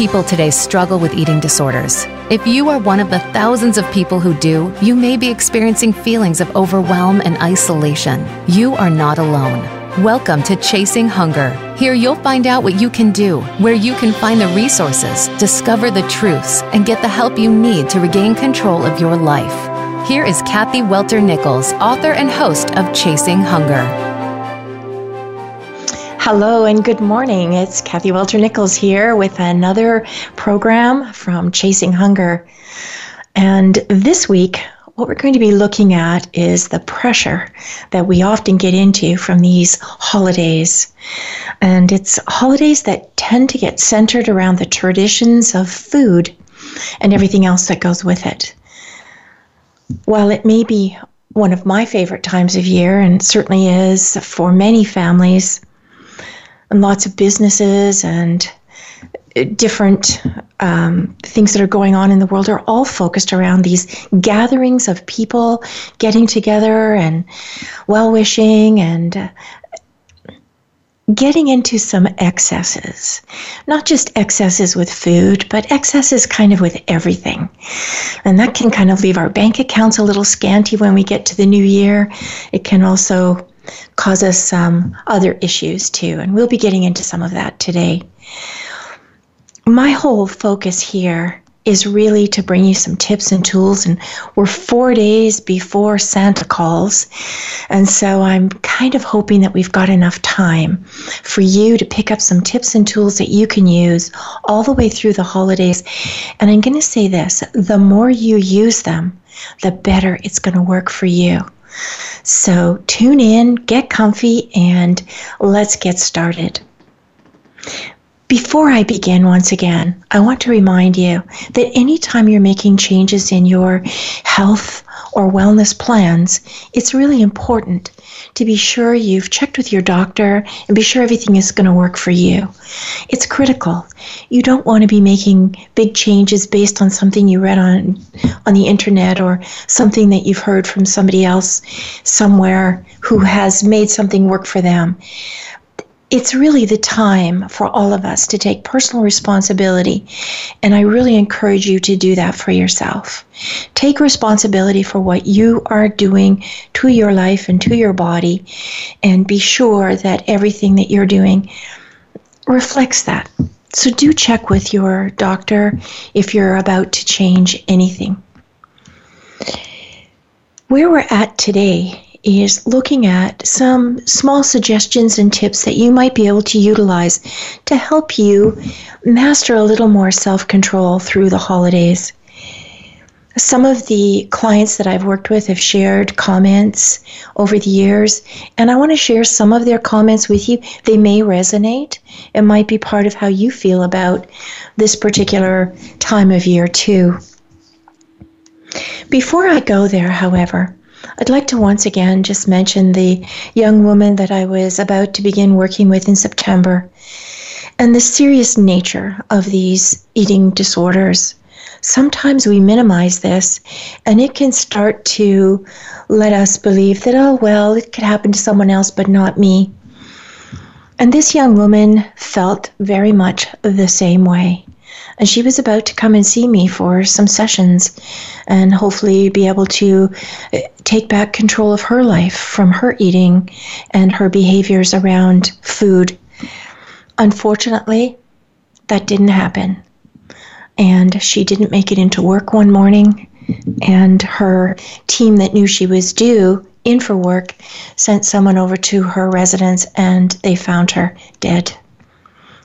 People today struggle with eating disorders. If you are one of the thousands of people who do, you may be experiencing feelings of overwhelm and isolation. You are not alone. Welcome to Chasing Hunger. Here you'll find out what you can do, where you can find the resources, discover the truths, and get the help you need to regain control of your life. Here is Kathy Welter Nichols, author and host of Chasing Hunger. Hello and good morning. It's Kathy Welter Nichols here with another program from Chasing Hunger. And this week, what we're going to be looking at is the pressure that we often get into from these holidays. And it's holidays that tend to get centered around the traditions of food and everything else that goes with it. While it may be one of my favorite times of year, and certainly is for many families, and lots of businesses and different um, things that are going on in the world are all focused around these gatherings of people getting together and well wishing and uh, getting into some excesses. Not just excesses with food, but excesses kind of with everything. And that can kind of leave our bank accounts a little scanty when we get to the new year. It can also cause us some other issues too. And we'll be getting into some of that today. My whole focus here is really to bring you some tips and tools. And we're four days before Santa calls. And so I'm kind of hoping that we've got enough time for you to pick up some tips and tools that you can use all the way through the holidays. And I'm going to say this the more you use them, the better it's going to work for you. So tune in, get comfy, and let's get started. Before I begin, once again, I want to remind you that anytime you're making changes in your health or wellness plans, it's really important to be sure you've checked with your doctor and be sure everything is going to work for you. It's critical. You don't want to be making big changes based on something you read on on the internet or something that you've heard from somebody else somewhere who has made something work for them it's really the time for all of us to take personal responsibility. And I really encourage you to do that for yourself. Take responsibility for what you are doing to your life and to your body, and be sure that everything that you're doing reflects that. So do check with your doctor if you're about to change anything. Where we're at today is looking at some small suggestions and tips that you might be able to utilize to help you master a little more self control through the holidays. Some of the clients that I've worked with have shared comments over the years, and I want to share some of their comments with you. They may resonate. It might be part of how you feel about this particular time of year, too. Before I go there, however, I'd like to once again just mention the young woman that I was about to begin working with in September and the serious nature of these eating disorders. Sometimes we minimize this and it can start to let us believe that, oh, well, it could happen to someone else, but not me. And this young woman felt very much the same way and she was about to come and see me for some sessions and hopefully be able to uh, take back control of her life from her eating and her behaviors around food. Unfortunately, that didn't happen. And she didn't make it into work one morning, and her team that knew she was due in for work sent someone over to her residence and they found her dead.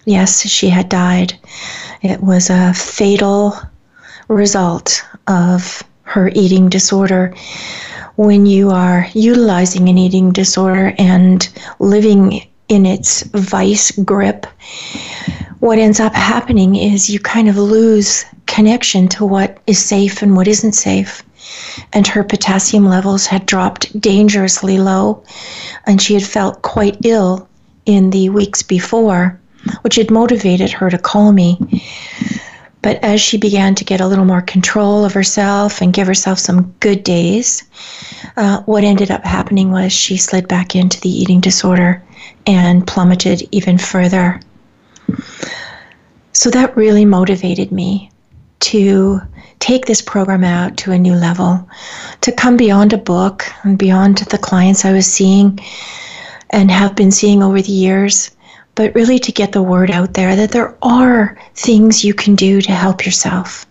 Yes, she had died. It was a fatal result of her eating disorder. when you are utilizing an eating disorder and living in its vice grip, what ends up happening is you kind of lose connection to what is safe and what isn't safe. And her potassium levels had dropped dangerously low, and she had felt quite ill in the weeks before, which had motivated her to call me. But as she began to get a little more control of herself and give herself some good days, uh, what ended up happening was she slid back into the eating disorder and plummeted even further. So that really motivated me to take this program out to a new level, to come beyond a book and beyond the clients I was seeing and have been seeing over the years, but really to get the word out there that there are things you can do to help yourself.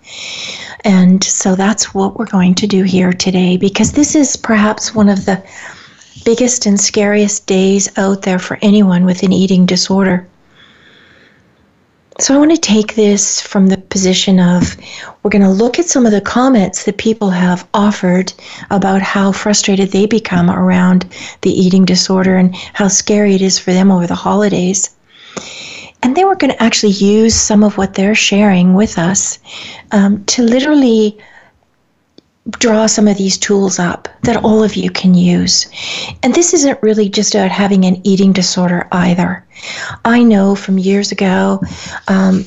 And so that's what we're going to do here today because this is perhaps one of the biggest and scariest days out there for anyone with an eating disorder. So I want to take this from the position of we're going to look at some of the comments that people have offered about how frustrated they become around the eating disorder and how scary it is for them over the holidays. And then we're going to actually use some of what they're sharing with us um, to literally draw some of these tools up that all of you can use. And this isn't really just about having an eating disorder either. I know from years ago, um,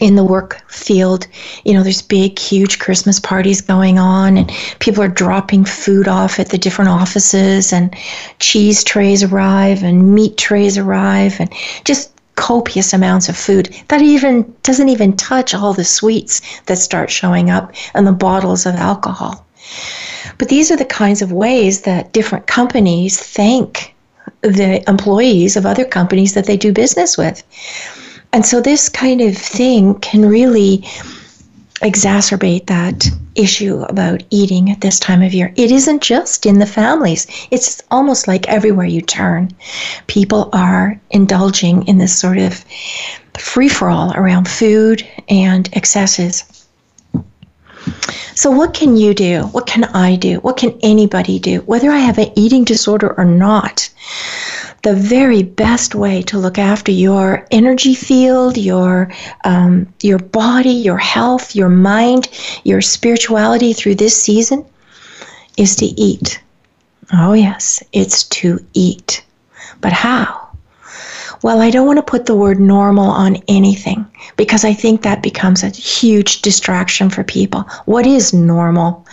in the work field, you know, there's big, huge Christmas parties going on, and people are dropping food off at the different offices, and cheese trays arrive, and meat trays arrive, and just copious amounts of food that even doesn't even touch all the sweets that start showing up and the bottles of alcohol. But these are the kinds of ways that different companies thank the employees of other companies that they do business with. And so this kind of thing can really exacerbate that issue about eating at this time of year. It isn't just in the families, it's almost like everywhere you turn. People are indulging in this sort of free for all around food and excesses. So, what can you do? What can I do? What can anybody do? Whether I have an eating disorder or not, the very best way to look after your energy field, your um, your body, your health, your mind, your spirituality through this season is to eat. Oh yes, it's to eat. But how? Well, I don't want to put the word normal on anything because I think that becomes a huge distraction for people. What is normal?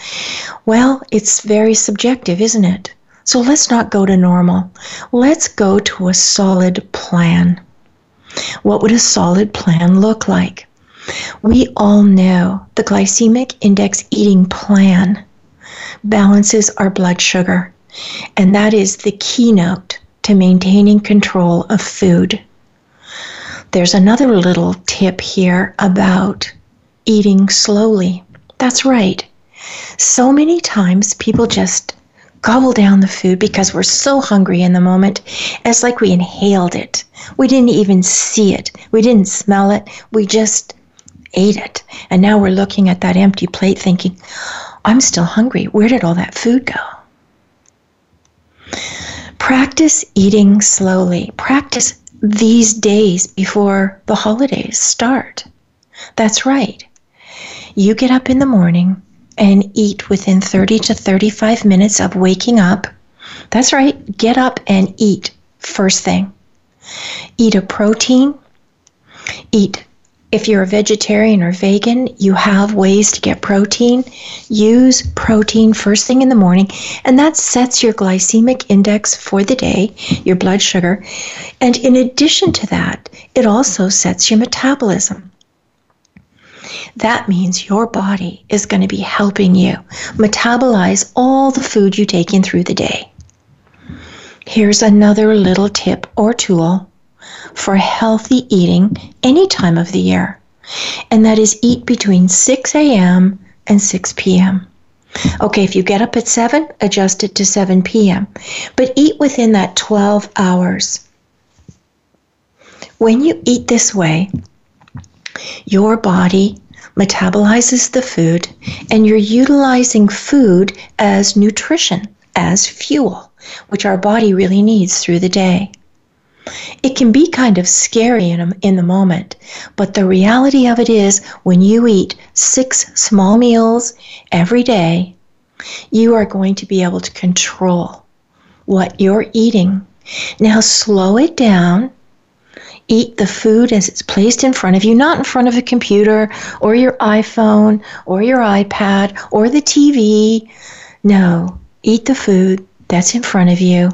Well, it's very subjective, isn't it? So let's not go to normal. Let's go to a solid plan. What would a solid plan look like? We all know the glycemic index eating plan balances our blood sugar, and that is the keynote to maintaining control of food. There's another little tip here about eating slowly. That's right. So many times people just gobble down the food because we're so hungry in the moment. It's like we inhaled it. We didn't even see it. We didn't smell it. We just ate it. And now we're looking at that empty plate thinking, I'm still hungry. Where did all that food go? Practice eating slowly. Practice these days before the holidays start. That's right. You get up in the morning, and eat within 30 to 35 minutes of waking up. That's right, get up and eat first thing. Eat a protein. Eat, if you're a vegetarian or vegan, you have ways to get protein. Use protein first thing in the morning, and that sets your glycemic index for the day, your blood sugar. And in addition to that, it also sets your metabolism that means your body is going to be helping you metabolize all the food you take in through the day. Here's another little tip or tool for healthy eating any time of the year, and that is eat between 6 a.m. and 6 p.m. Okay, if you get up at 7, adjust it to 7 p.m., but eat within that 12 hours. When you eat this way, your body metabolizes the food, and you're utilizing food as nutrition, as fuel, which our body really needs through the day. It can be kind of scary in, a, in the moment, but the reality of it is when you eat six small meals every day, you are going to be able to control what you're eating. Now, slow it down. Eat the food as it's placed in front of you, not in front of a computer or your iPhone or your iPad or the TV. No, eat the food that's in front of you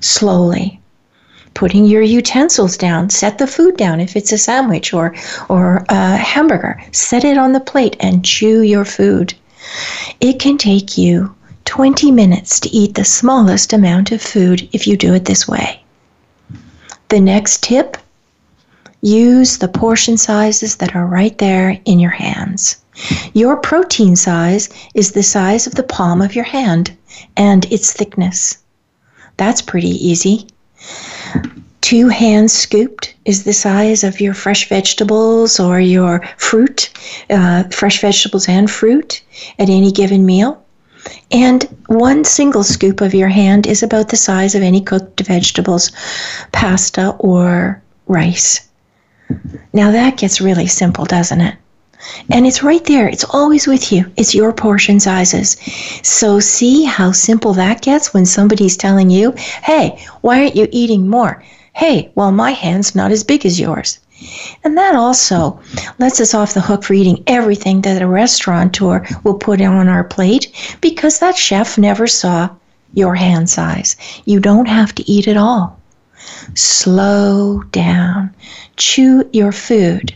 slowly putting your utensils down. Set the food down if it's a sandwich or, or a hamburger. Set it on the plate and chew your food. It can take you 20 minutes to eat the smallest amount of food if you do it this way. The next tip use the portion sizes that are right there in your hands. Your protein size is the size of the palm of your hand and its thickness. That's pretty easy. Two hands scooped is the size of your fresh vegetables or your fruit, uh, fresh vegetables and fruit at any given meal. And one single scoop of your hand is about the size of any cooked vegetables, pasta, or rice. Now that gets really simple, doesn't it? And it's right there. It's always with you. It's your portion sizes. So see how simple that gets when somebody's telling you, hey, why aren't you eating more? Hey, well, my hand's not as big as yours. And that also lets us off the hook for eating everything that a restaurateur will put on our plate because that chef never saw your hand size. You don't have to eat it all. Slow down. Chew your food.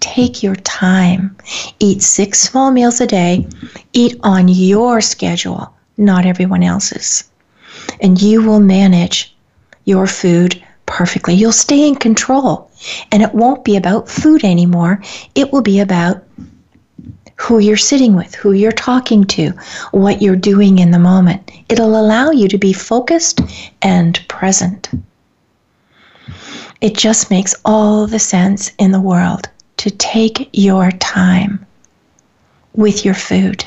Take your time. Eat six small meals a day. Eat on your schedule, not everyone else's. And you will manage your food perfectly. You'll stay in control. And it won't be about food anymore. It will be about who you're sitting with, who you're talking to, what you're doing in the moment. It'll allow you to be focused and present. It just makes all the sense in the world to take your time with your food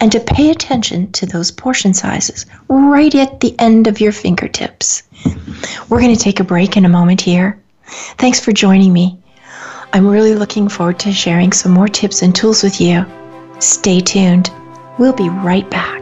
and to pay attention to those portion sizes right at the end of your fingertips. We're going to take a break in a moment here. Thanks for joining me. I'm really looking forward to sharing some more tips and tools with you. Stay tuned. We'll be right back.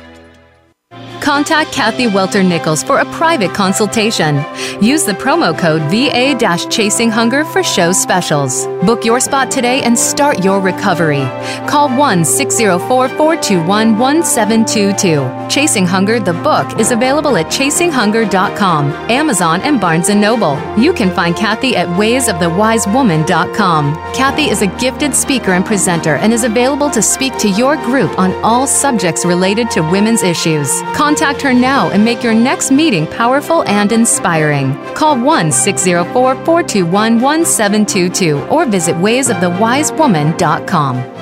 Contact Kathy Welter Nichols for a private consultation. Use the promo code VA Chasing Hunger for show specials. Book your spot today and start your recovery. Call 1 604 421 1722. Chasing Hunger, the book, is available at chasinghunger.com, Amazon, and Barnes & Noble. You can find Kathy at waysofthewisewoman.com. Kathy is a gifted speaker and presenter and is available to speak to your group on all subjects related to women's issues. Contact her now and make your next meeting powerful and inspiring. Call 1 604 421 1722 or visit waysofthewisewoman.com.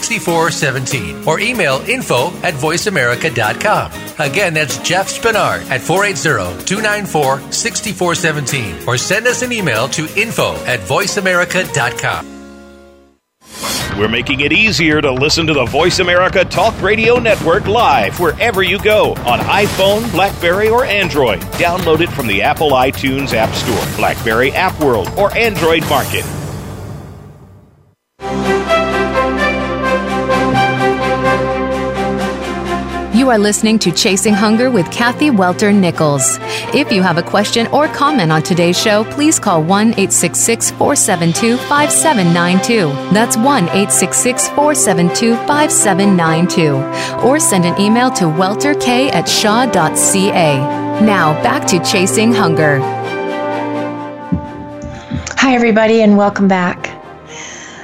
6417 or email info at voiceamerica.com. Again, that's Jeff Spinard at 480 294 6417 or send us an email to info at voiceamerica.com. We're making it easier to listen to the Voice America Talk Radio Network live wherever you go on iPhone, Blackberry, or Android. Download it from the Apple iTunes App Store, Blackberry App World, or Android Market. You are listening to Chasing Hunger with Kathy Welter Nichols. If you have a question or comment on today's show, please call 1 866 472 5792. That's 1 866 472 5792. Or send an email to welterk at shaw.ca. Now, back to Chasing Hunger. Hi, everybody, and welcome back.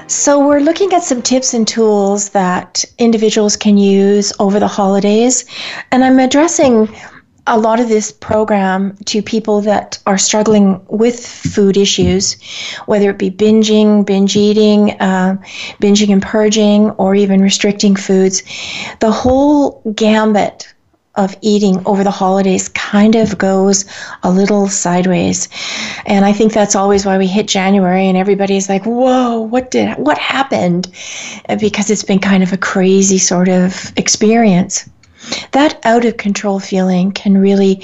So, we're looking at some tips and tools that individuals can use over the holidays. And I'm addressing a lot of this program to people that are struggling with food issues, whether it be binging, binge eating, uh, binging and purging, or even restricting foods. The whole gambit of eating over the holidays kind of goes a little sideways. And I think that's always why we hit January and everybody's like, whoa, what did, what happened? Because it's been kind of a crazy sort of experience. That out of control feeling can really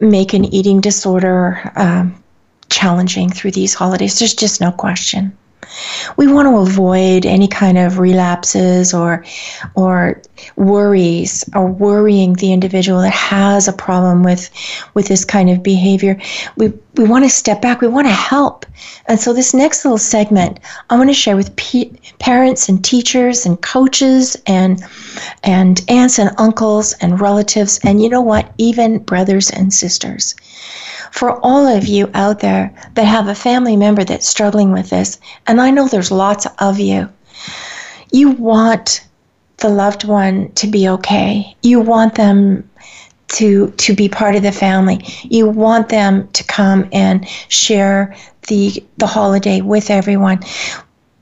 make an eating disorder um, challenging through these holidays. There's just no question we want to avoid any kind of relapses or or worries or worrying the individual that has a problem with with this kind of behavior. We we want to step back. We want to help. And so this next little segment i want to share with p- parents and teachers and coaches and and aunts and uncles and relatives and you know what even brothers and sisters for all of you out there that have a family member that's struggling with this, and I know there's lots of you, you want the loved one to be okay. You want them to to be part of the family. You want them to come and share the the holiday with everyone.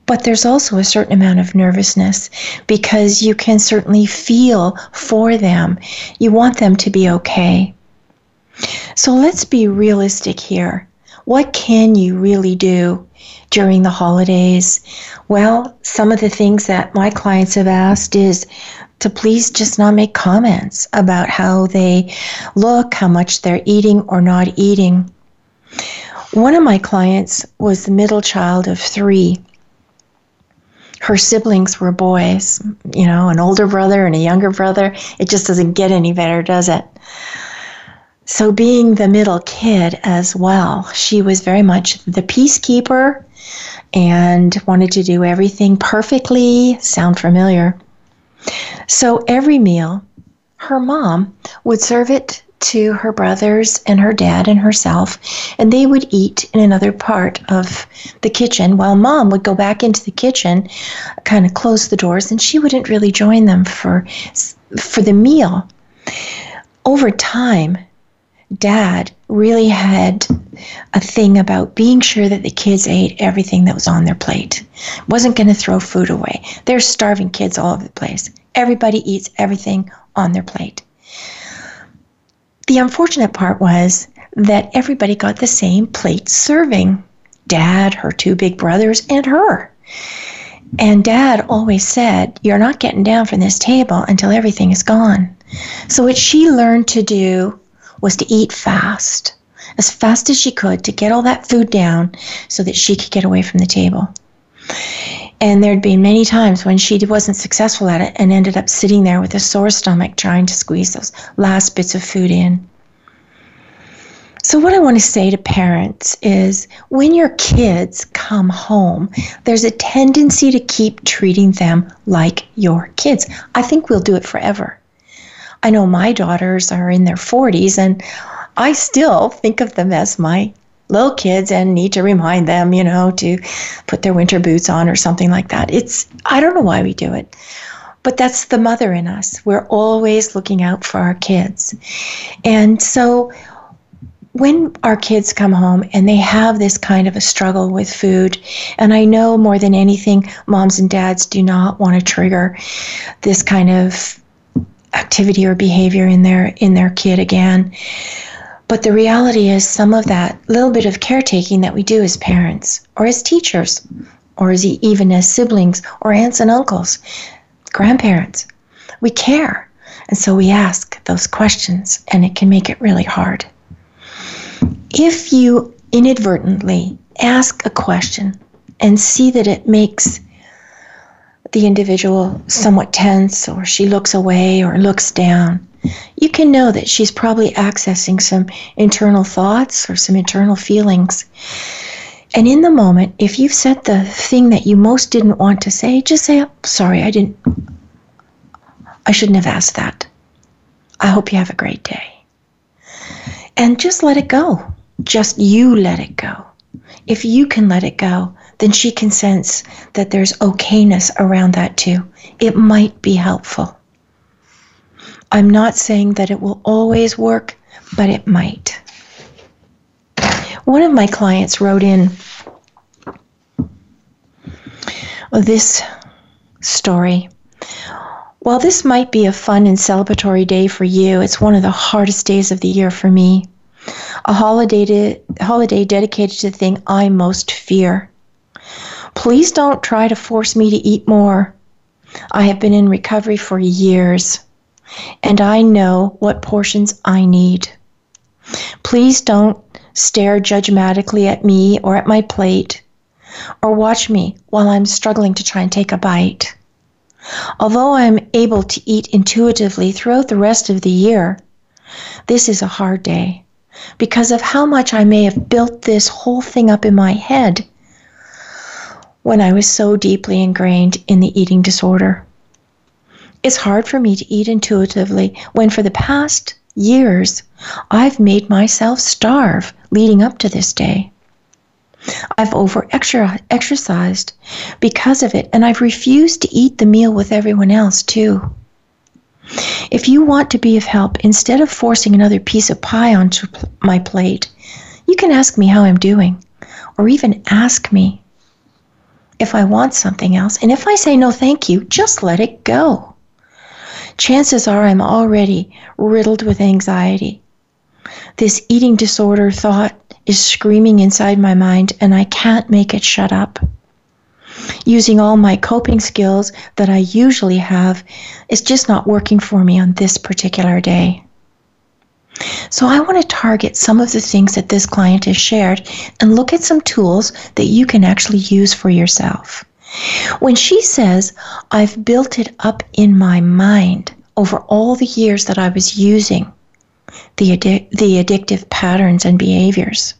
But there's also a certain amount of nervousness because you can certainly feel for them. You want them to be okay. So let's be realistic here. What can you really do during the holidays? Well, some of the things that my clients have asked is to please just not make comments about how they look, how much they're eating or not eating. One of my clients was the middle child of three. Her siblings were boys, you know, an older brother and a younger brother. It just doesn't get any better, does it? So, being the middle kid as well, she was very much the peacekeeper and wanted to do everything perfectly. Sound familiar? So, every meal, her mom would serve it to her brothers and her dad and herself, and they would eat in another part of the kitchen while mom would go back into the kitchen, kind of close the doors, and she wouldn't really join them for for the meal. Over time, dad really had a thing about being sure that the kids ate everything that was on their plate. Wasn't going to throw food away. There's starving kids all over the place. Everybody eats everything on their plate. The unfortunate part was that everybody got the same plate serving dad, her two big brothers, and her. And dad always said, You're not getting down from this table until everything is gone. So, what she learned to do was to eat fast, as fast as she could to get all that food down so that she could get away from the table. And there'd been many times when she wasn't successful at it and ended up sitting there with a sore stomach trying to squeeze those last bits of food in. So, what I want to say to parents is when your kids come home, there's a tendency to keep treating them like your kids. I think we'll do it forever. I know my daughters are in their 40s, and I still think of them as my little kids and need to remind them, you know, to put their winter boots on or something like that. It's, I don't know why we do it, but that's the mother in us. We're always looking out for our kids. And so, when our kids come home and they have this kind of a struggle with food, and I know more than anything, moms and dads do not want to trigger this kind of activity or behavior in their in their kid again. But the reality is some of that little bit of caretaking that we do as parents or as teachers or as even as siblings or aunts and uncles, grandparents, we care. And so we ask those questions and it can make it really hard. If you inadvertently ask a question and see that it makes the individual somewhat tense, or she looks away or looks down, you can know that she's probably accessing some internal thoughts or some internal feelings. And in the moment, if you've said the thing that you most didn't want to say, just say, oh, sorry, I didn't, I shouldn't have asked that. I hope you have a great day. And just let it go. Just you let it go. If you can let it go, then she can sense that there's okayness around that too. It might be helpful. I'm not saying that it will always work, but it might. One of my clients wrote in oh, this story. While this might be a fun and celebratory day for you, it's one of the hardest days of the year for me. A holiday, to, holiday dedicated to the thing I most fear. Please don't try to force me to eat more. I have been in recovery for years, and I know what portions I need. Please don't stare judgmatically at me or at my plate, or watch me while I'm struggling to try and take a bite. Although I am able to eat intuitively throughout the rest of the year, this is a hard day because of how much I may have built this whole thing up in my head when I was so deeply ingrained in the eating disorder. It's hard for me to eat intuitively when for the past years I've made myself starve leading up to this day. I've over exercised because of it, and I've refused to eat the meal with everyone else, too. If you want to be of help, instead of forcing another piece of pie onto my plate, you can ask me how I'm doing, or even ask me if I want something else. And if I say no, thank you, just let it go. Chances are I'm already riddled with anxiety. This eating disorder thought is screaming inside my mind, and I can't make it shut up. Using all my coping skills that I usually have is just not working for me on this particular day. So, I want to target some of the things that this client has shared and look at some tools that you can actually use for yourself. When she says, I've built it up in my mind over all the years that I was using the, addi- the addictive patterns and behaviors.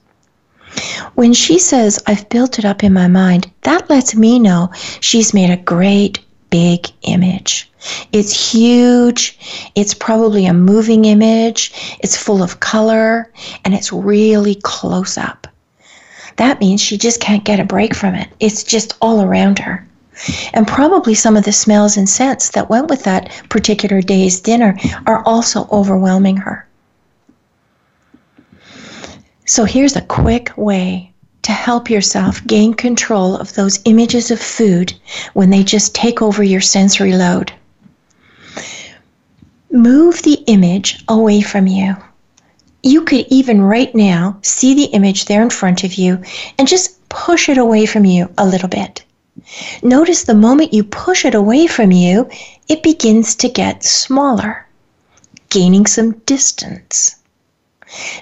When she says, I've built it up in my mind, that lets me know she's made a great big image. It's huge. It's probably a moving image. It's full of color and it's really close up. That means she just can't get a break from it. It's just all around her. And probably some of the smells and scents that went with that particular day's dinner are also overwhelming her. So here's a quick way to help yourself gain control of those images of food when they just take over your sensory load. Move the image away from you. You could even right now see the image there in front of you and just push it away from you a little bit. Notice the moment you push it away from you, it begins to get smaller, gaining some distance.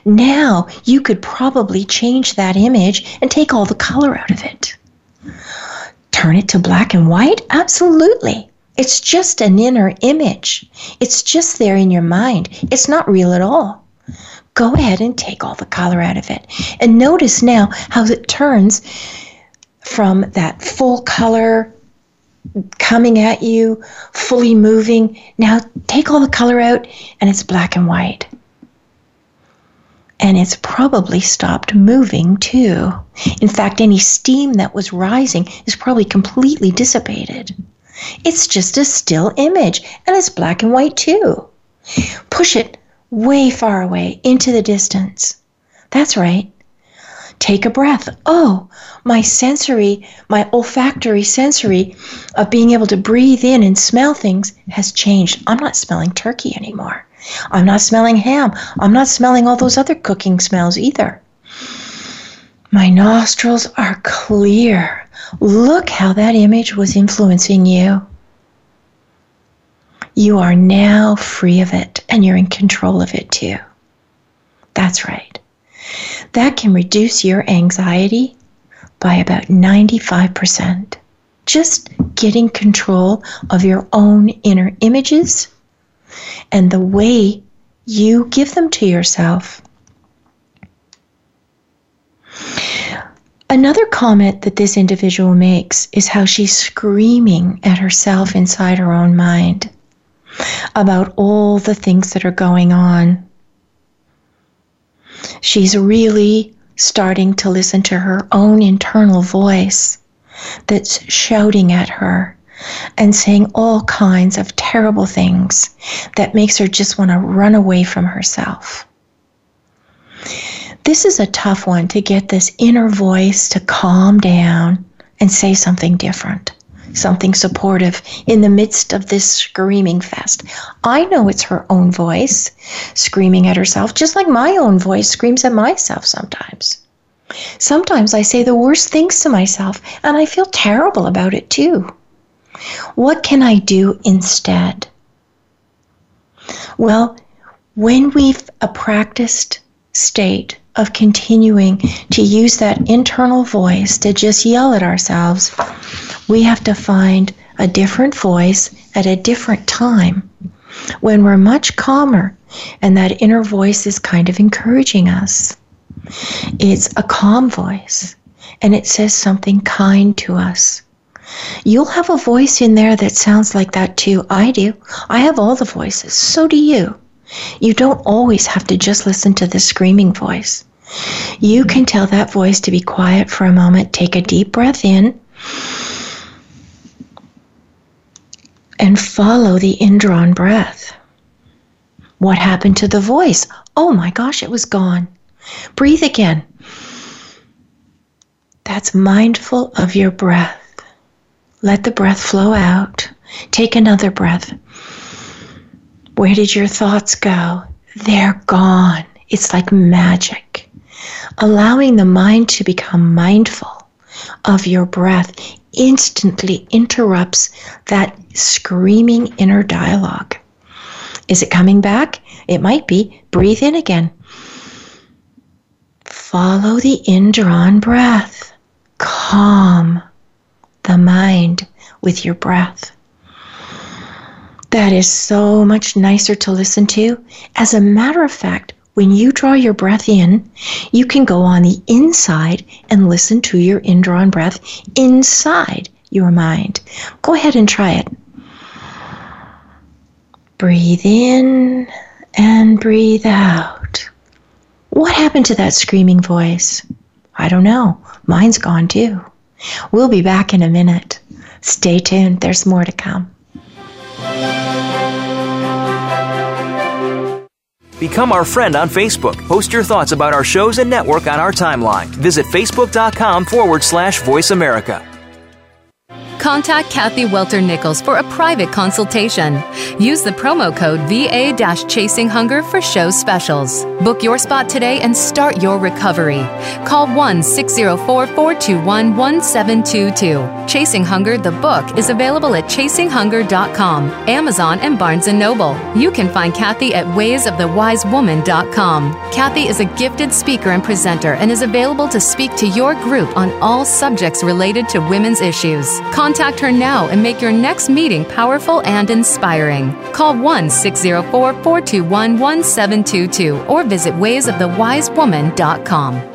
Now you could probably change that image and take all the color out of it. Turn it to black and white? Absolutely. It's just an inner image. It's just there in your mind. It's not real at all. Go ahead and take all the color out of it. And notice now how it turns from that full color coming at you, fully moving. Now take all the color out and it's black and white and it's probably stopped moving too. In fact, any steam that was rising is probably completely dissipated. It's just a still image, and it's black and white too. Push it way far away into the distance. That's right. Take a breath. Oh, my sensory, my olfactory sensory of being able to breathe in and smell things has changed. I'm not smelling turkey anymore. I'm not smelling ham. I'm not smelling all those other cooking smells either. My nostrils are clear. Look how that image was influencing you. You are now free of it and you're in control of it too. That's right. That can reduce your anxiety by about 95%. Just getting control of your own inner images and the way you give them to yourself. Another comment that this individual makes is how she's screaming at herself inside her own mind about all the things that are going on. She's really starting to listen to her own internal voice that's shouting at her and saying all kinds of terrible things that makes her just want to run away from herself. This is a tough one to get this inner voice to calm down and say something different, something supportive in the midst of this screaming fest. I know it's her own voice screaming at herself, just like my own voice screams at myself sometimes. Sometimes I say the worst things to myself and I feel terrible about it too. What can I do instead? Well, when we've a practiced state of continuing to use that internal voice to just yell at ourselves, we have to find a different voice at a different time when we're much calmer and that inner voice is kind of encouraging us. It's a calm voice and it says something kind to us. You'll have a voice in there that sounds like that too. I do. I have all the voices. So do you. You don't always have to just listen to the screaming voice. You can tell that voice to be quiet for a moment. Take a deep breath in and follow the indrawn breath. What happened to the voice? Oh my gosh, it was gone. Breathe again. That's mindful of your breath. Let the breath flow out. Take another breath. Where did your thoughts go? They're gone. It's like magic. Allowing the mind to become mindful of your breath instantly interrupts that screaming inner dialogue. Is it coming back? It might be. Breathe in again. Follow the indrawn breath. Calm the mind with your breath. That is so much nicer to listen to. As a matter of fact, when you draw your breath in, you can go on the inside and listen to your indrawn breath inside your mind. Go ahead and try it. Breathe in and breathe out. What happened to that screaming voice? I don't know. Mine's gone too. We'll be back in a minute. Stay tuned, there's more to come. Become our friend on Facebook. Post your thoughts about our shows and network on our timeline. Visit facebook.com forward slash voice America. Contact Kathy Welter Nichols for a private consultation. Use the promo code VA Chasing Hunger for show specials. Book your spot today and start your recovery. Call 1 604 421 1722. Chasing Hunger, the book, is available at chasinghunger.com, Amazon, and Barnes & Noble. You can find Kathy at waysofthewisewoman.com. Kathy is a gifted speaker and presenter and is available to speak to your group on all subjects related to women's issues. Contact Contact her now and make your next meeting powerful and inspiring. Call 1 604 421 1722 or visit waysofthewisewoman.com.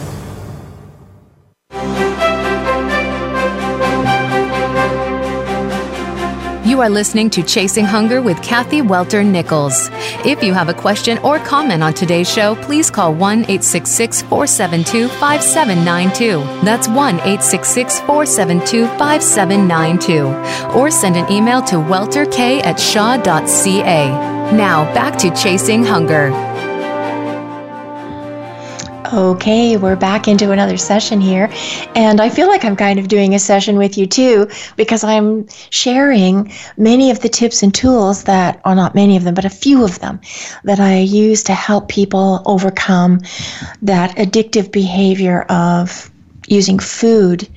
You are listening to Chasing Hunger with Kathy Welter Nichols. If you have a question or comment on today's show, please call 1 866 472 5792. That's 1 866 472 5792. Or send an email to welterk at shaw.ca. Now, back to Chasing Hunger. Okay, we're back into another session here. And I feel like I'm kind of doing a session with you too, because I'm sharing many of the tips and tools that, or not many of them, but a few of them that I use to help people overcome that addictive behavior of using food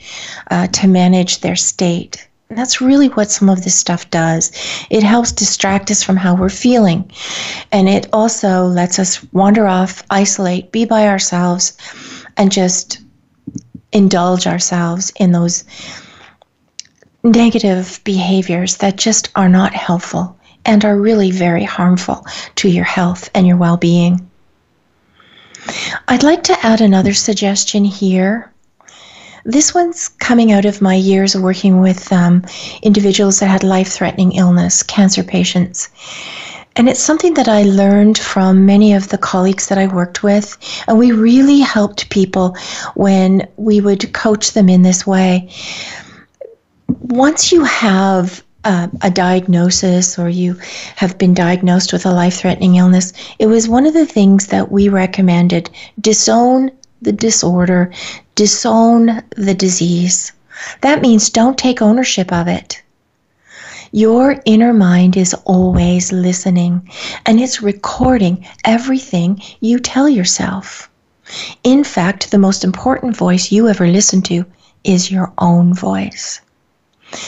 uh, to manage their state. And that's really what some of this stuff does. It helps distract us from how we're feeling. And it also lets us wander off, isolate, be by ourselves, and just indulge ourselves in those negative behaviors that just are not helpful and are really very harmful to your health and your well being. I'd like to add another suggestion here this one's coming out of my years of working with um, individuals that had life threatening illness, cancer patients. And it's something that I learned from many of the colleagues that I worked with. And we really helped people when we would coach them in this way. Once you have uh, a diagnosis or you have been diagnosed with a life threatening illness, it was one of the things that we recommended disown the disorder, disown the disease. That means don't take ownership of it. Your inner mind is always listening and it's recording everything you tell yourself. In fact, the most important voice you ever listen to is your own voice.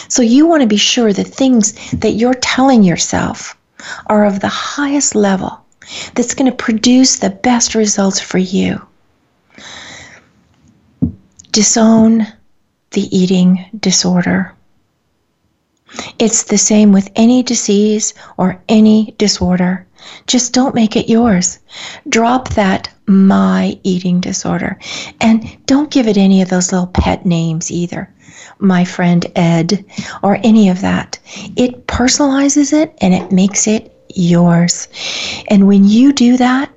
So you want to be sure the things that you're telling yourself are of the highest level that's going to produce the best results for you disown the eating disorder. It's the same with any disease or any disorder. Just don't make it yours. Drop that my eating disorder. And don't give it any of those little pet names either. My friend Ed or any of that. It personalizes it and it makes it yours. And when you do that,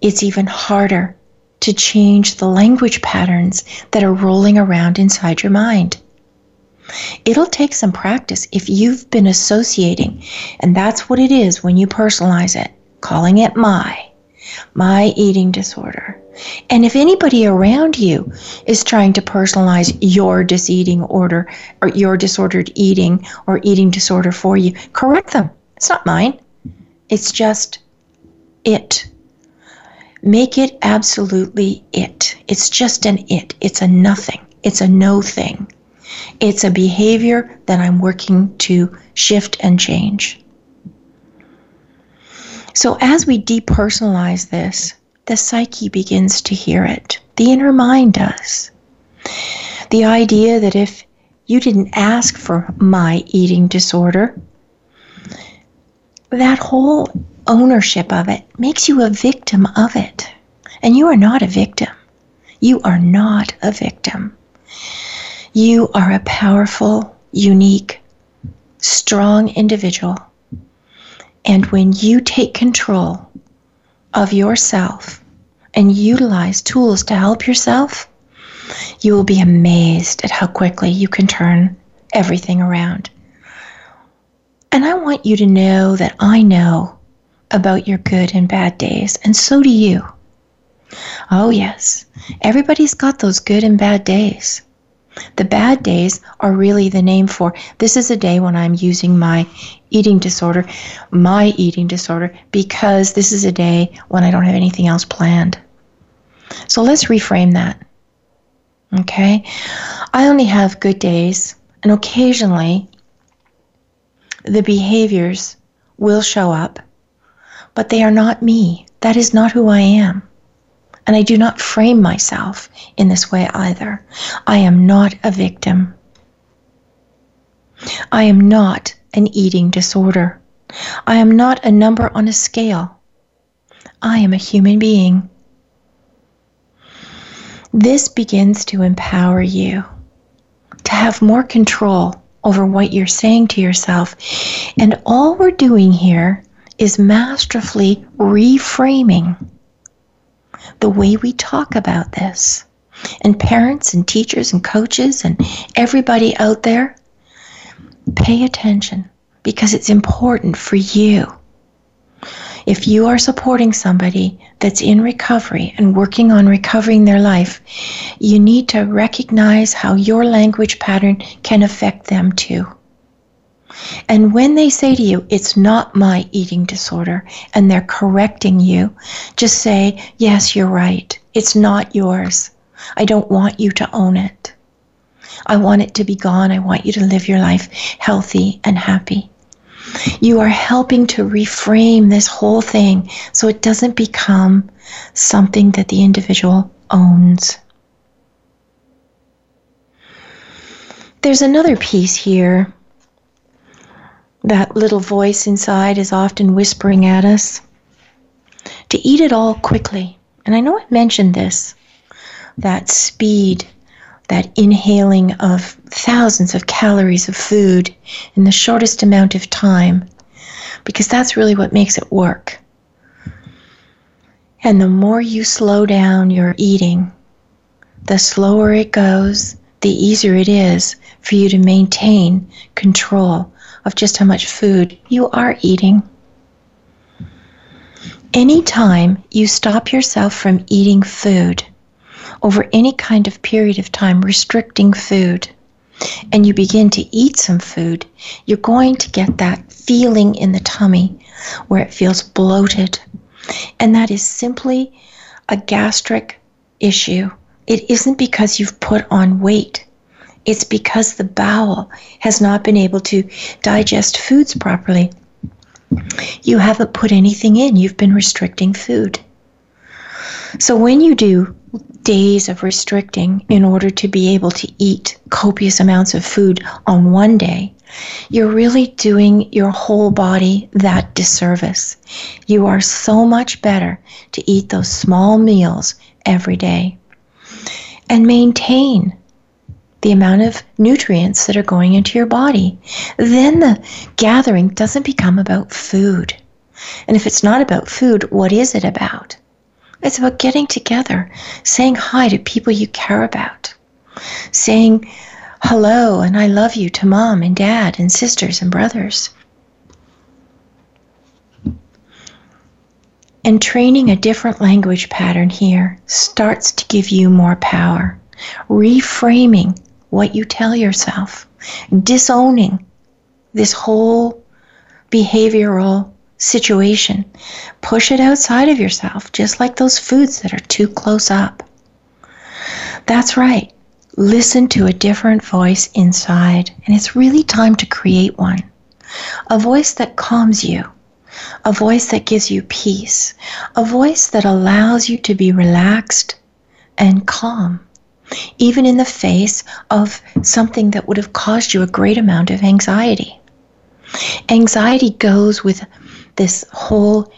it's even harder to change the language patterns that are rolling around inside your mind. It'll take some practice if you've been associating, and that's what it is when you personalize it, calling it my, my eating disorder. And if anybody around you is trying to personalize your diseating order or your disordered eating or eating disorder for you, correct them. It's not mine. It's just it. Make it absolutely it. It's just an it. It's a nothing. It's a no thing. It's a behavior that I'm working to shift and change. So as we depersonalize this, the psyche begins to hear it. The inner mind does. The idea that if you didn't ask for my eating disorder, that whole ownership of it makes you a victim of it. And you are not a victim. You are not a victim. You are a powerful, unique, strong individual. And when you take control of yourself and utilize tools to help yourself, you will be amazed at how quickly you can turn everything around. And I want you to know that I know about your good and bad days, and so do you. Oh, yes, everybody's got those good and bad days. The bad days are really the name for this is a day when I'm using my eating disorder, my eating disorder, because this is a day when I don't have anything else planned. So let's reframe that. Okay? I only have good days, and occasionally the behaviors will show up but they are not me. That is not who I am. And I do not frame myself in this way either. I am not a victim. I am not an eating disorder. I am not a number on a scale. I am a human being. This begins to empower you to have more control over what you're saying to yourself. And all we're doing here is masterfully reframing the way we talk about this. And parents and teachers and coaches and everybody out there, pay attention because it's important for you. if you are supporting somebody that's in recovery and working on recovering their life, you need to recognize how your language pattern can affect them too. And when they say to you, it's not my eating disorder, and they're correcting you, just say, yes, you're right. It's not yours. I don't want you to own it. I want it to be gone. I want you to live your life healthy and happy. You are helping to reframe this whole thing so it doesn't become something that the individual owns. There's another piece here. That little voice inside is often whispering at us to eat it all quickly. And I know I mentioned this that speed that inhaling of thousands of calories of food in the shortest amount of time, because that's really what makes it work. And the more you slow down your eating, the slower it goes, the easier it is for you to maintain control of just how much food you are eating. Anytime you stop yourself from eating food, over any kind of period of time restricting food and you begin to eat some food, you're going to get that feeling in the tummy where it feels bloated. And that is simply a gastric issue. It isn't because you've put on weight. It's because the bowel has not been able to digest foods properly. You haven't put anything in, you've been restricting food. So when you do days of restricting in order to be able to eat copious amounts of food on one day, you're really doing your whole body that disservice. You are so much better to eat those small meals every day and maintain the amount of nutrients that are going into your body. Then the gathering doesn't become about food. And if it's not about food, what is it about? It's about getting together, saying hi to people you care about, saying hello and I love you to mom and dad and sisters and brothers. And training a different language pattern here starts to give you more power. Reframing what you tell yourself, disowning this whole behavioral situation. Push it outside of yourself, just like those foods that are too close up. That's right. Listen to a different voice inside, and it's really time to create one. A voice that calms you, a voice that gives you peace, a voice that allows you to be relaxed and calm, even in the face of something that would have caused you a great amount of anxiety. Anxiety goes with this whole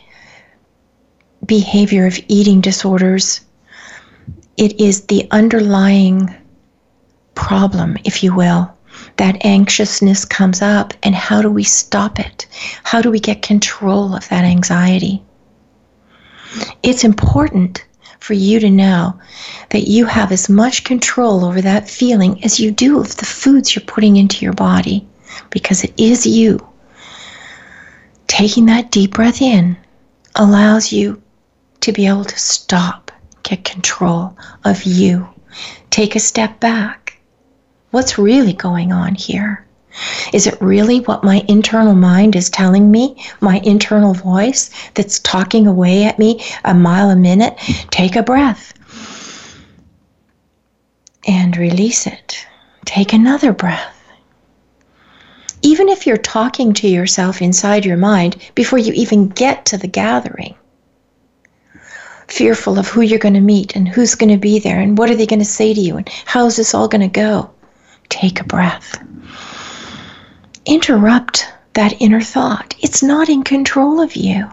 behavior of eating disorders. It is the underlying problem, if you will. That anxiousness comes up, and how do we stop it? How do we get control of that anxiety? It's important for you to know that you have as much control over that feeling as you do of the foods you're putting into your body because it is you taking that deep breath in allows you to be able to stop, get control of you. Take a step back. What's really going on here? Is it really what my internal mind is telling me? My internal voice that's talking away at me a mile a minute? Take a breath and release it. Take another breath even if you're talking to yourself inside your mind before you even get to the gathering, fearful of who you're going to meet and who's going to be there and what are they going to say to you and how's this all going to go, take a breath. Interrupt that inner thought. It's not in control of you.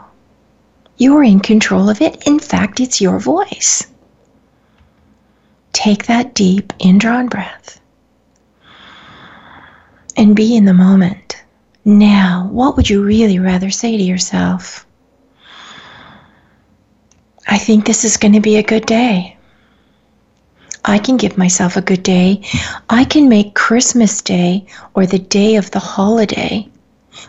You're in control of it. In fact, it's your voice. Take that deep, indrawn breath and be in the moment. Now, what would you really rather say to yourself? I think this is going to be a good day. I can give myself a good day. I can make Christmas Day or the day of the holiday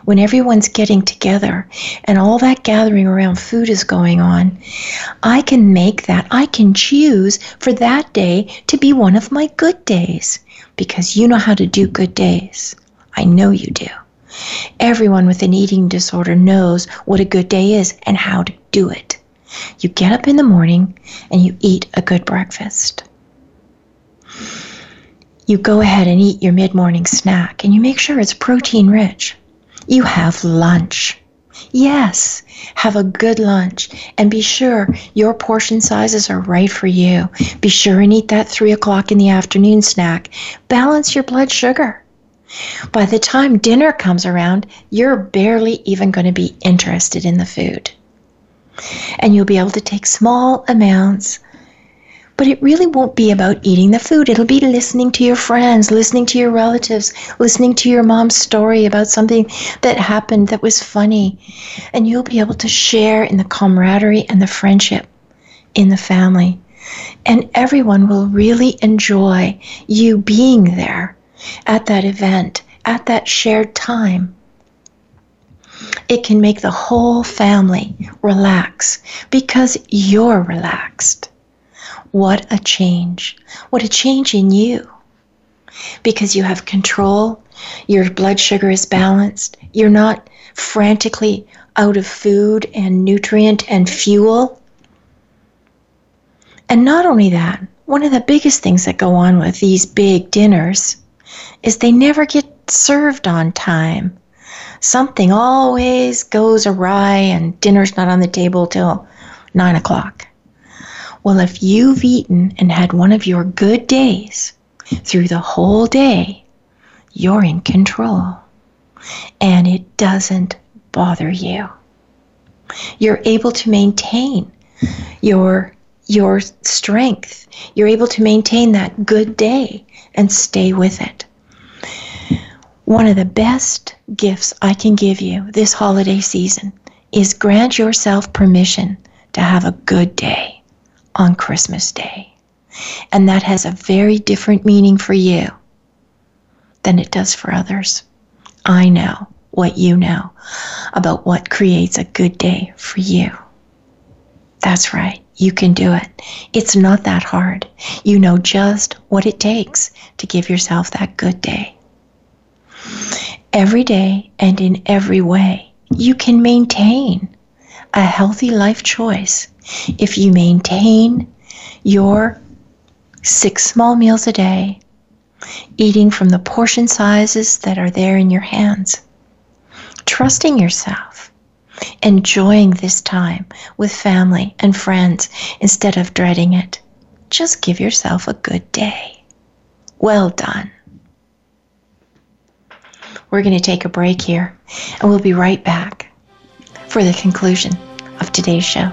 when everyone's getting together and all that gathering around food is going on, I can make that, I can choose for that day to be one of my good days because you know how to do good days. I know you do. Everyone with an eating disorder knows what a good day is and how to do it. You get up in the morning and you eat a good breakfast. You go ahead and eat your mid morning snack and you make sure it's protein rich. You have lunch. Yes, have a good lunch and be sure your portion sizes are right for you. Be sure and eat that three o'clock in the afternoon snack. Balance your blood sugar. By the time dinner comes around, you're barely even going to be interested in the food. And you'll be able to take small amounts but it really won't be about eating the food. It'll be listening to your friends, listening to your relatives, listening to your mom's story about something that happened that was funny. And you'll be able to share in the camaraderie and the friendship in the family. And everyone will really enjoy you being there at that event, at that shared time. It can make the whole family relax because you're relaxed. What a change. What a change in you. Because you have control, your blood sugar is balanced, you're not frantically out of food and nutrient and fuel. And not only that, one of the biggest things that go on with these big dinners is they never get served on time. Something always goes awry and dinner's not on the table till nine o'clock. Well, if you've eaten and had one of your good days through the whole day, you're in control and it doesn't bother you. You're able to maintain your your strength. You're able to maintain that good day and stay with it. One of the best gifts I can give you this holiday season is grant yourself permission to have a good day on Christmas Day. And that has a very different meaning for you than it does for others. I know what you know about what creates a good day for you. That's right. You can do it. It's not that hard. You know just what it takes to give yourself that good day. Every day and in every way, you can maintain a healthy life choice if you maintain your six small meals a day, eating from the portion sizes that are there in your hands, trusting yourself, enjoying this time with family and friends instead of dreading it. Just give yourself a good day. Well done. We're going to take a break here, and we'll be right back for the conclusion of today's show.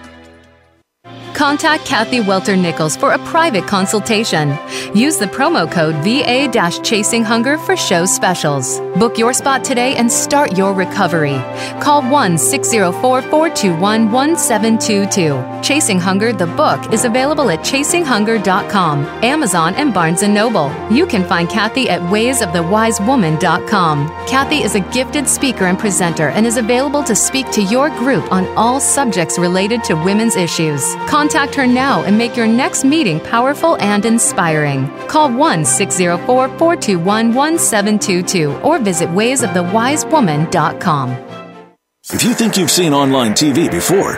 Contact Kathy Welter Nichols for a private consultation. Use the promo code VA Chasing Hunger for show specials. Book your spot today and start your recovery. Call 1 604 421 1722. Chasing Hunger, the book, is available at chasinghunger.com, Amazon, and Barnes & Noble. You can find Kathy at waysofthewisewoman.com. Kathy is a gifted speaker and presenter and is available to speak to your group on all subjects related to women's issues. Contact Contact her now and make your next meeting powerful and inspiring. Call 1 604 421 1722 or visit waysofthewisewoman.com. If you think you've seen online TV before,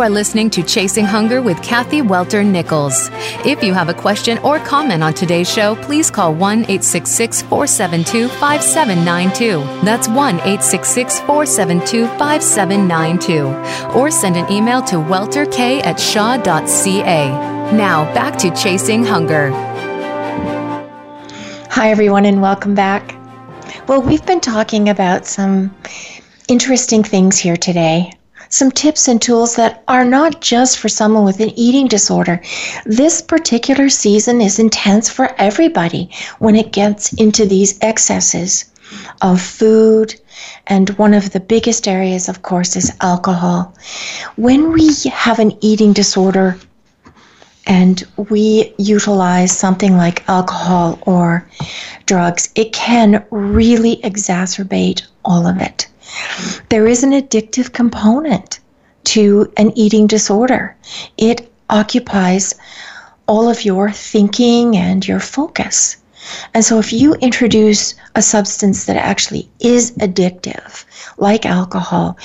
Are listening to Chasing Hunger with Kathy Welter Nichols. If you have a question or comment on today's show, please call 1 866 472 5792. That's 1 866 472 5792. Or send an email to welterk at shaw.ca. Now, back to Chasing Hunger. Hi, everyone, and welcome back. Well, we've been talking about some interesting things here today. Some tips and tools that are not just for someone with an eating disorder. This particular season is intense for everybody when it gets into these excesses of food. And one of the biggest areas, of course, is alcohol. When we have an eating disorder, and we utilize something like alcohol or drugs, it can really exacerbate all of it. There is an addictive component to an eating disorder. It occupies all of your thinking and your focus. And so, if you introduce a substance that actually is addictive, like alcohol,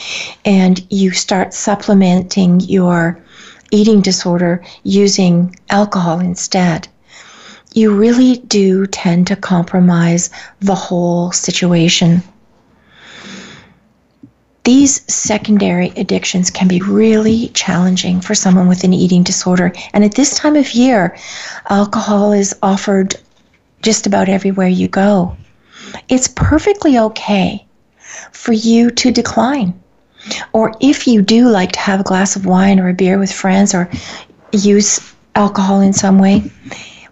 and you start supplementing your eating disorder using alcohol instead, you really do tend to compromise the whole situation. These secondary addictions can be really challenging for someone with an eating disorder. And at this time of year, alcohol is offered just about everywhere you go. It's perfectly okay for you to decline or if you do like to have a glass of wine or a beer with friends or use alcohol in some way,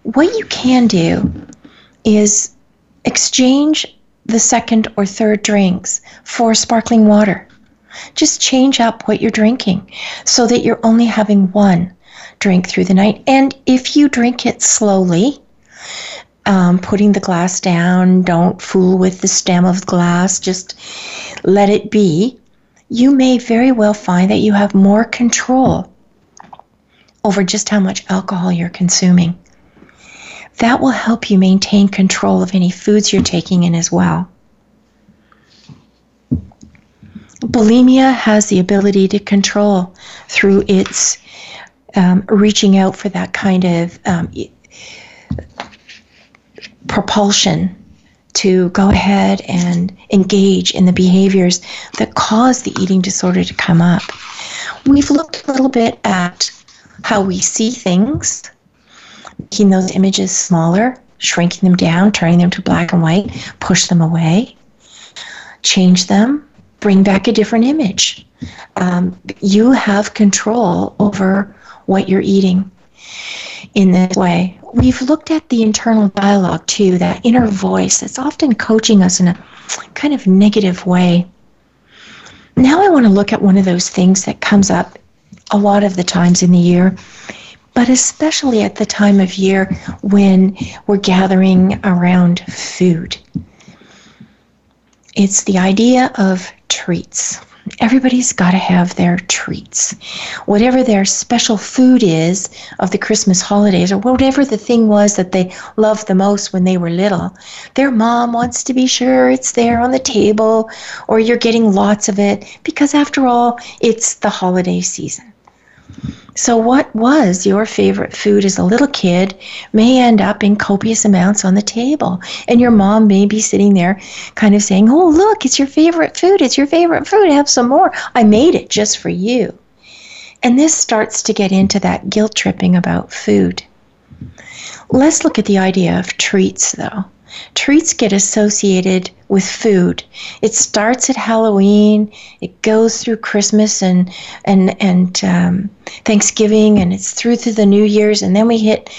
what you can do is exchange the second or third drinks for sparkling water. Just change up what you're drinking so that you're only having one drink through the night. And if you drink it slowly, um, putting the glass down, don't fool with the stem of the glass, just let it be you may very well find that you have more control over just how much alcohol you're consuming. That will help you maintain control of any foods you're taking in as well. Bulimia has the ability to control through its um, reaching out for that kind of um, propulsion to go ahead and engage in the behaviors that cause the eating disorder to come up. We've looked a little bit at how we see things, making those images smaller, shrinking them down, turning them to black and white, push them away, change them, bring back a different image. Um, you have control over what you're eating in this way. We've looked at the internal dialogue too, that inner voice that's often coaching us in a kind of negative way. Now I want to look at one of those things that comes up a lot of the times in the year, but especially at the time of year when we're gathering around food. It's the idea of treats everybody's got to have their treats. Whatever their special food is of the Christmas holidays, or whatever the thing was that they loved the most when they were little, their mom wants to be sure it's there on the table or you're getting lots of it because, after all, it's the holiday season. So, what was your favorite food as a little kid may end up in copious amounts on the table. And your mom may be sitting there kind of saying, Oh, look, it's your favorite food. It's your favorite food. Have some more. I made it just for you. And this starts to get into that guilt tripping about food. Let's look at the idea of treats, though. Treats get associated with food. It starts at Halloween, it goes through Christmas and and and um, Thanksgiving, and it's through to the New Year's, and then we hit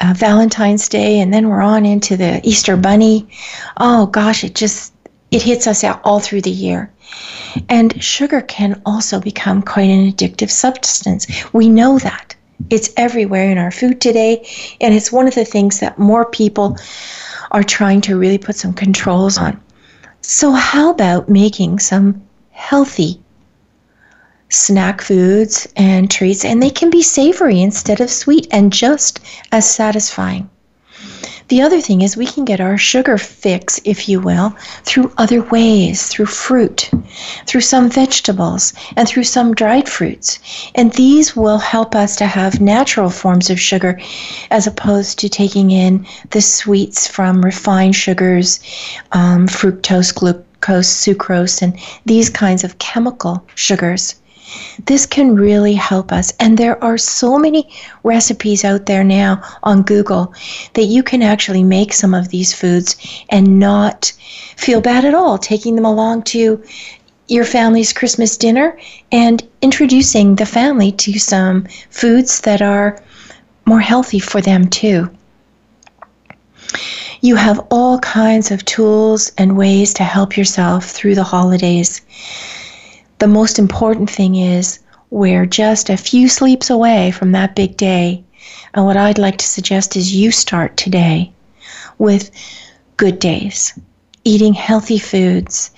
uh, Valentine's Day, and then we're on into the Easter Bunny. Oh gosh, it just it hits us out all through the year. And sugar can also become quite an addictive substance. We know that. It's everywhere in our food today, and it's one of the things that more people are trying to really put some controls on. So, how about making some healthy snack foods and treats? And they can be savory instead of sweet and just as satisfying. The other thing is we can get our sugar fix, if you will, through other ways, through fruit, through some vegetables, and through some dried fruits. And these will help us to have natural forms of sugar as opposed to taking in the sweets from refined sugars, um, fructose, glucose, sucrose, and these kinds of chemical sugars. This can really help us. And there are so many recipes out there now on Google that you can actually make some of these foods and not feel bad at all taking them along to your family's Christmas dinner and introducing the family to some foods that are more healthy for them too. You have all kinds of tools and ways to help yourself through the holidays the most important thing is we're just a few sleeps away from that big day. And what I'd like to suggest is you start today with good days, eating healthy foods.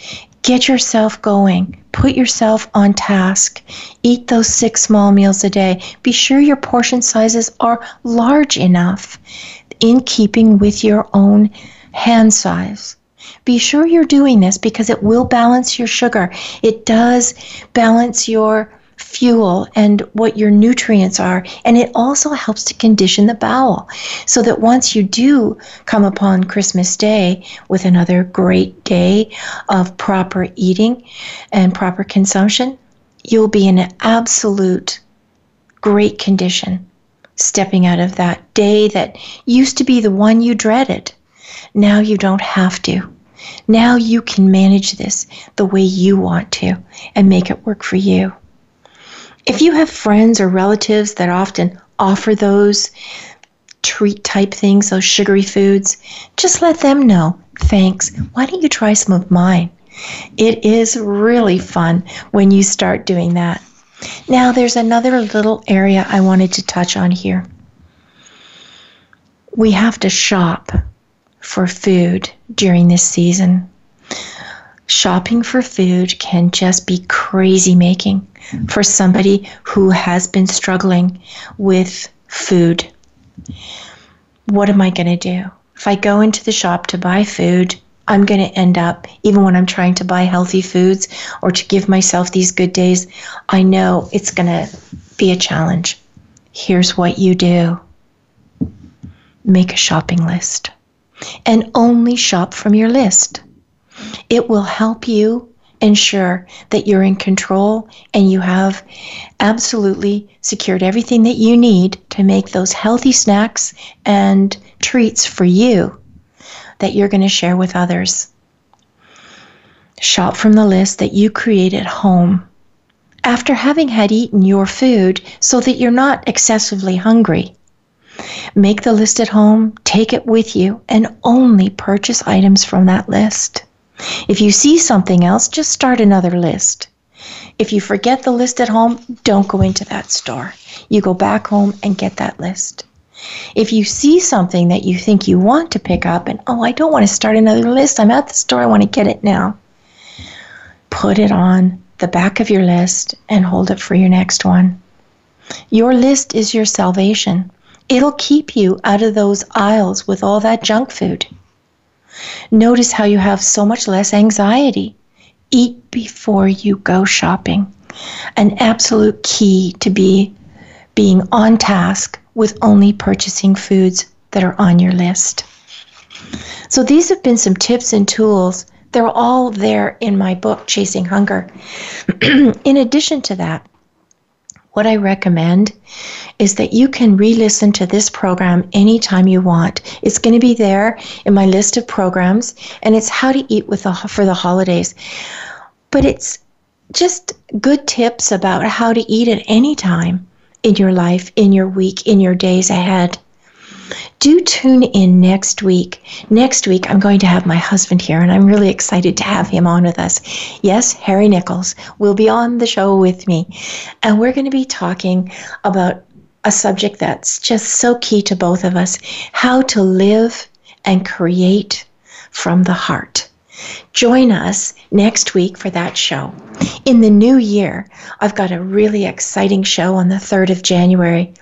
Get yourself going. Put yourself on task. Eat those six small meals a day. Be sure your portion sizes are large enough in keeping with your own hand size. Be sure you're doing this because it will balance your sugar. It does balance your fuel and what your nutrients are. And it also helps to condition the bowel so that once you do come upon Christmas Day with another great day of proper eating and proper consumption, you'll be in an absolute great condition stepping out of that day that used to be the one you dreaded. Now you don't have to. Now you can manage this the way you want to and make it work for you. If you have friends or relatives that often offer those treat type things, those sugary foods, just let them know. Thanks. Why don't you try some of mine? It is really fun when you start doing that. Now, there's another little area I wanted to touch on here. We have to shop for food during this season. Shopping for food can just be crazy making for somebody who has been struggling with food. What am I going to do? If I go into the shop to buy food, I'm going to end up, even when I'm trying to buy healthy foods or to give myself these good days, I know it's going to be a challenge. Here's what you do make a shopping list and only shop from your list. It will help you ensure that you're in control and you have absolutely secured everything that you need to make those healthy snacks and treats for you that you're going to share with others. Shop from the list that you create at home after having had eaten your food so that you're not excessively hungry. Make the list at home, take it with you, and only purchase items from that list. If you see something else, just start another list. If you forget the list at home, don't go into that store. You go back home and get that list. If you see something that you think you want to pick up and, oh, I don't want to start another list, I'm at the store, I want to get it now, put it on the back of your list and hold it for your next one. Your list is your salvation. It'll keep you out of those aisles with all that junk food. Notice how you have so much less anxiety. Eat before you go shopping. An absolute key to be being on task with only purchasing foods that are on your list. So these have been some tips and tools. They're all there in my book, Chasing Hunger. in addition to that, what I recommend is that you can re listen to this program anytime you want. It's going to be there in my list of programs, and it's how to eat with the, for the holidays. But it's just good tips about how to eat at any time in your life, in your week, in your days ahead do tune in next week. Next week, I'm going to have my husband here, and I'm really excited to have him on with us. Yes, Harry Nichols will be on the show with me, and we're going to be talking about a subject that's just so key to both of us how to live and create from the heart. Join us next week for that show. In the new year, I've got a really exciting show on the 3rd of January,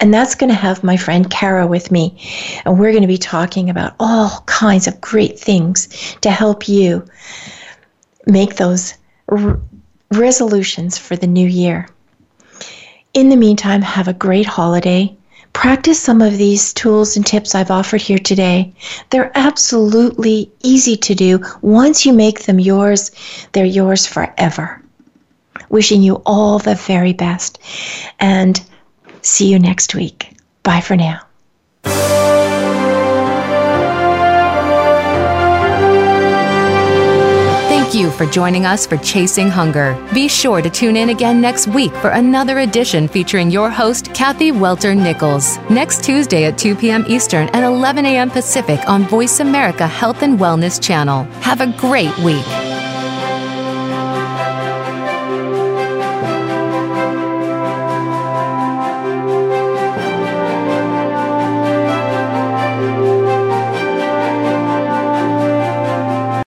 and that's going to have my friend Kara with me. And we're going to be talking about all kinds of great things to help you make those r- resolutions for the new year. In the meantime, have a great holiday. Practice some of these tools and tips I've offered here today. They're absolutely easy to do. Once you make them yours, they're yours forever. Wishing you all the very best and see you next week. Bye for now. You for joining us for Chasing Hunger. Be sure to tune in again next week for another edition featuring your host, Kathy Welter Nichols, next Tuesday at 2 p.m. Eastern and 11 a.m. Pacific on Voice America Health and Wellness Channel. Have a great week.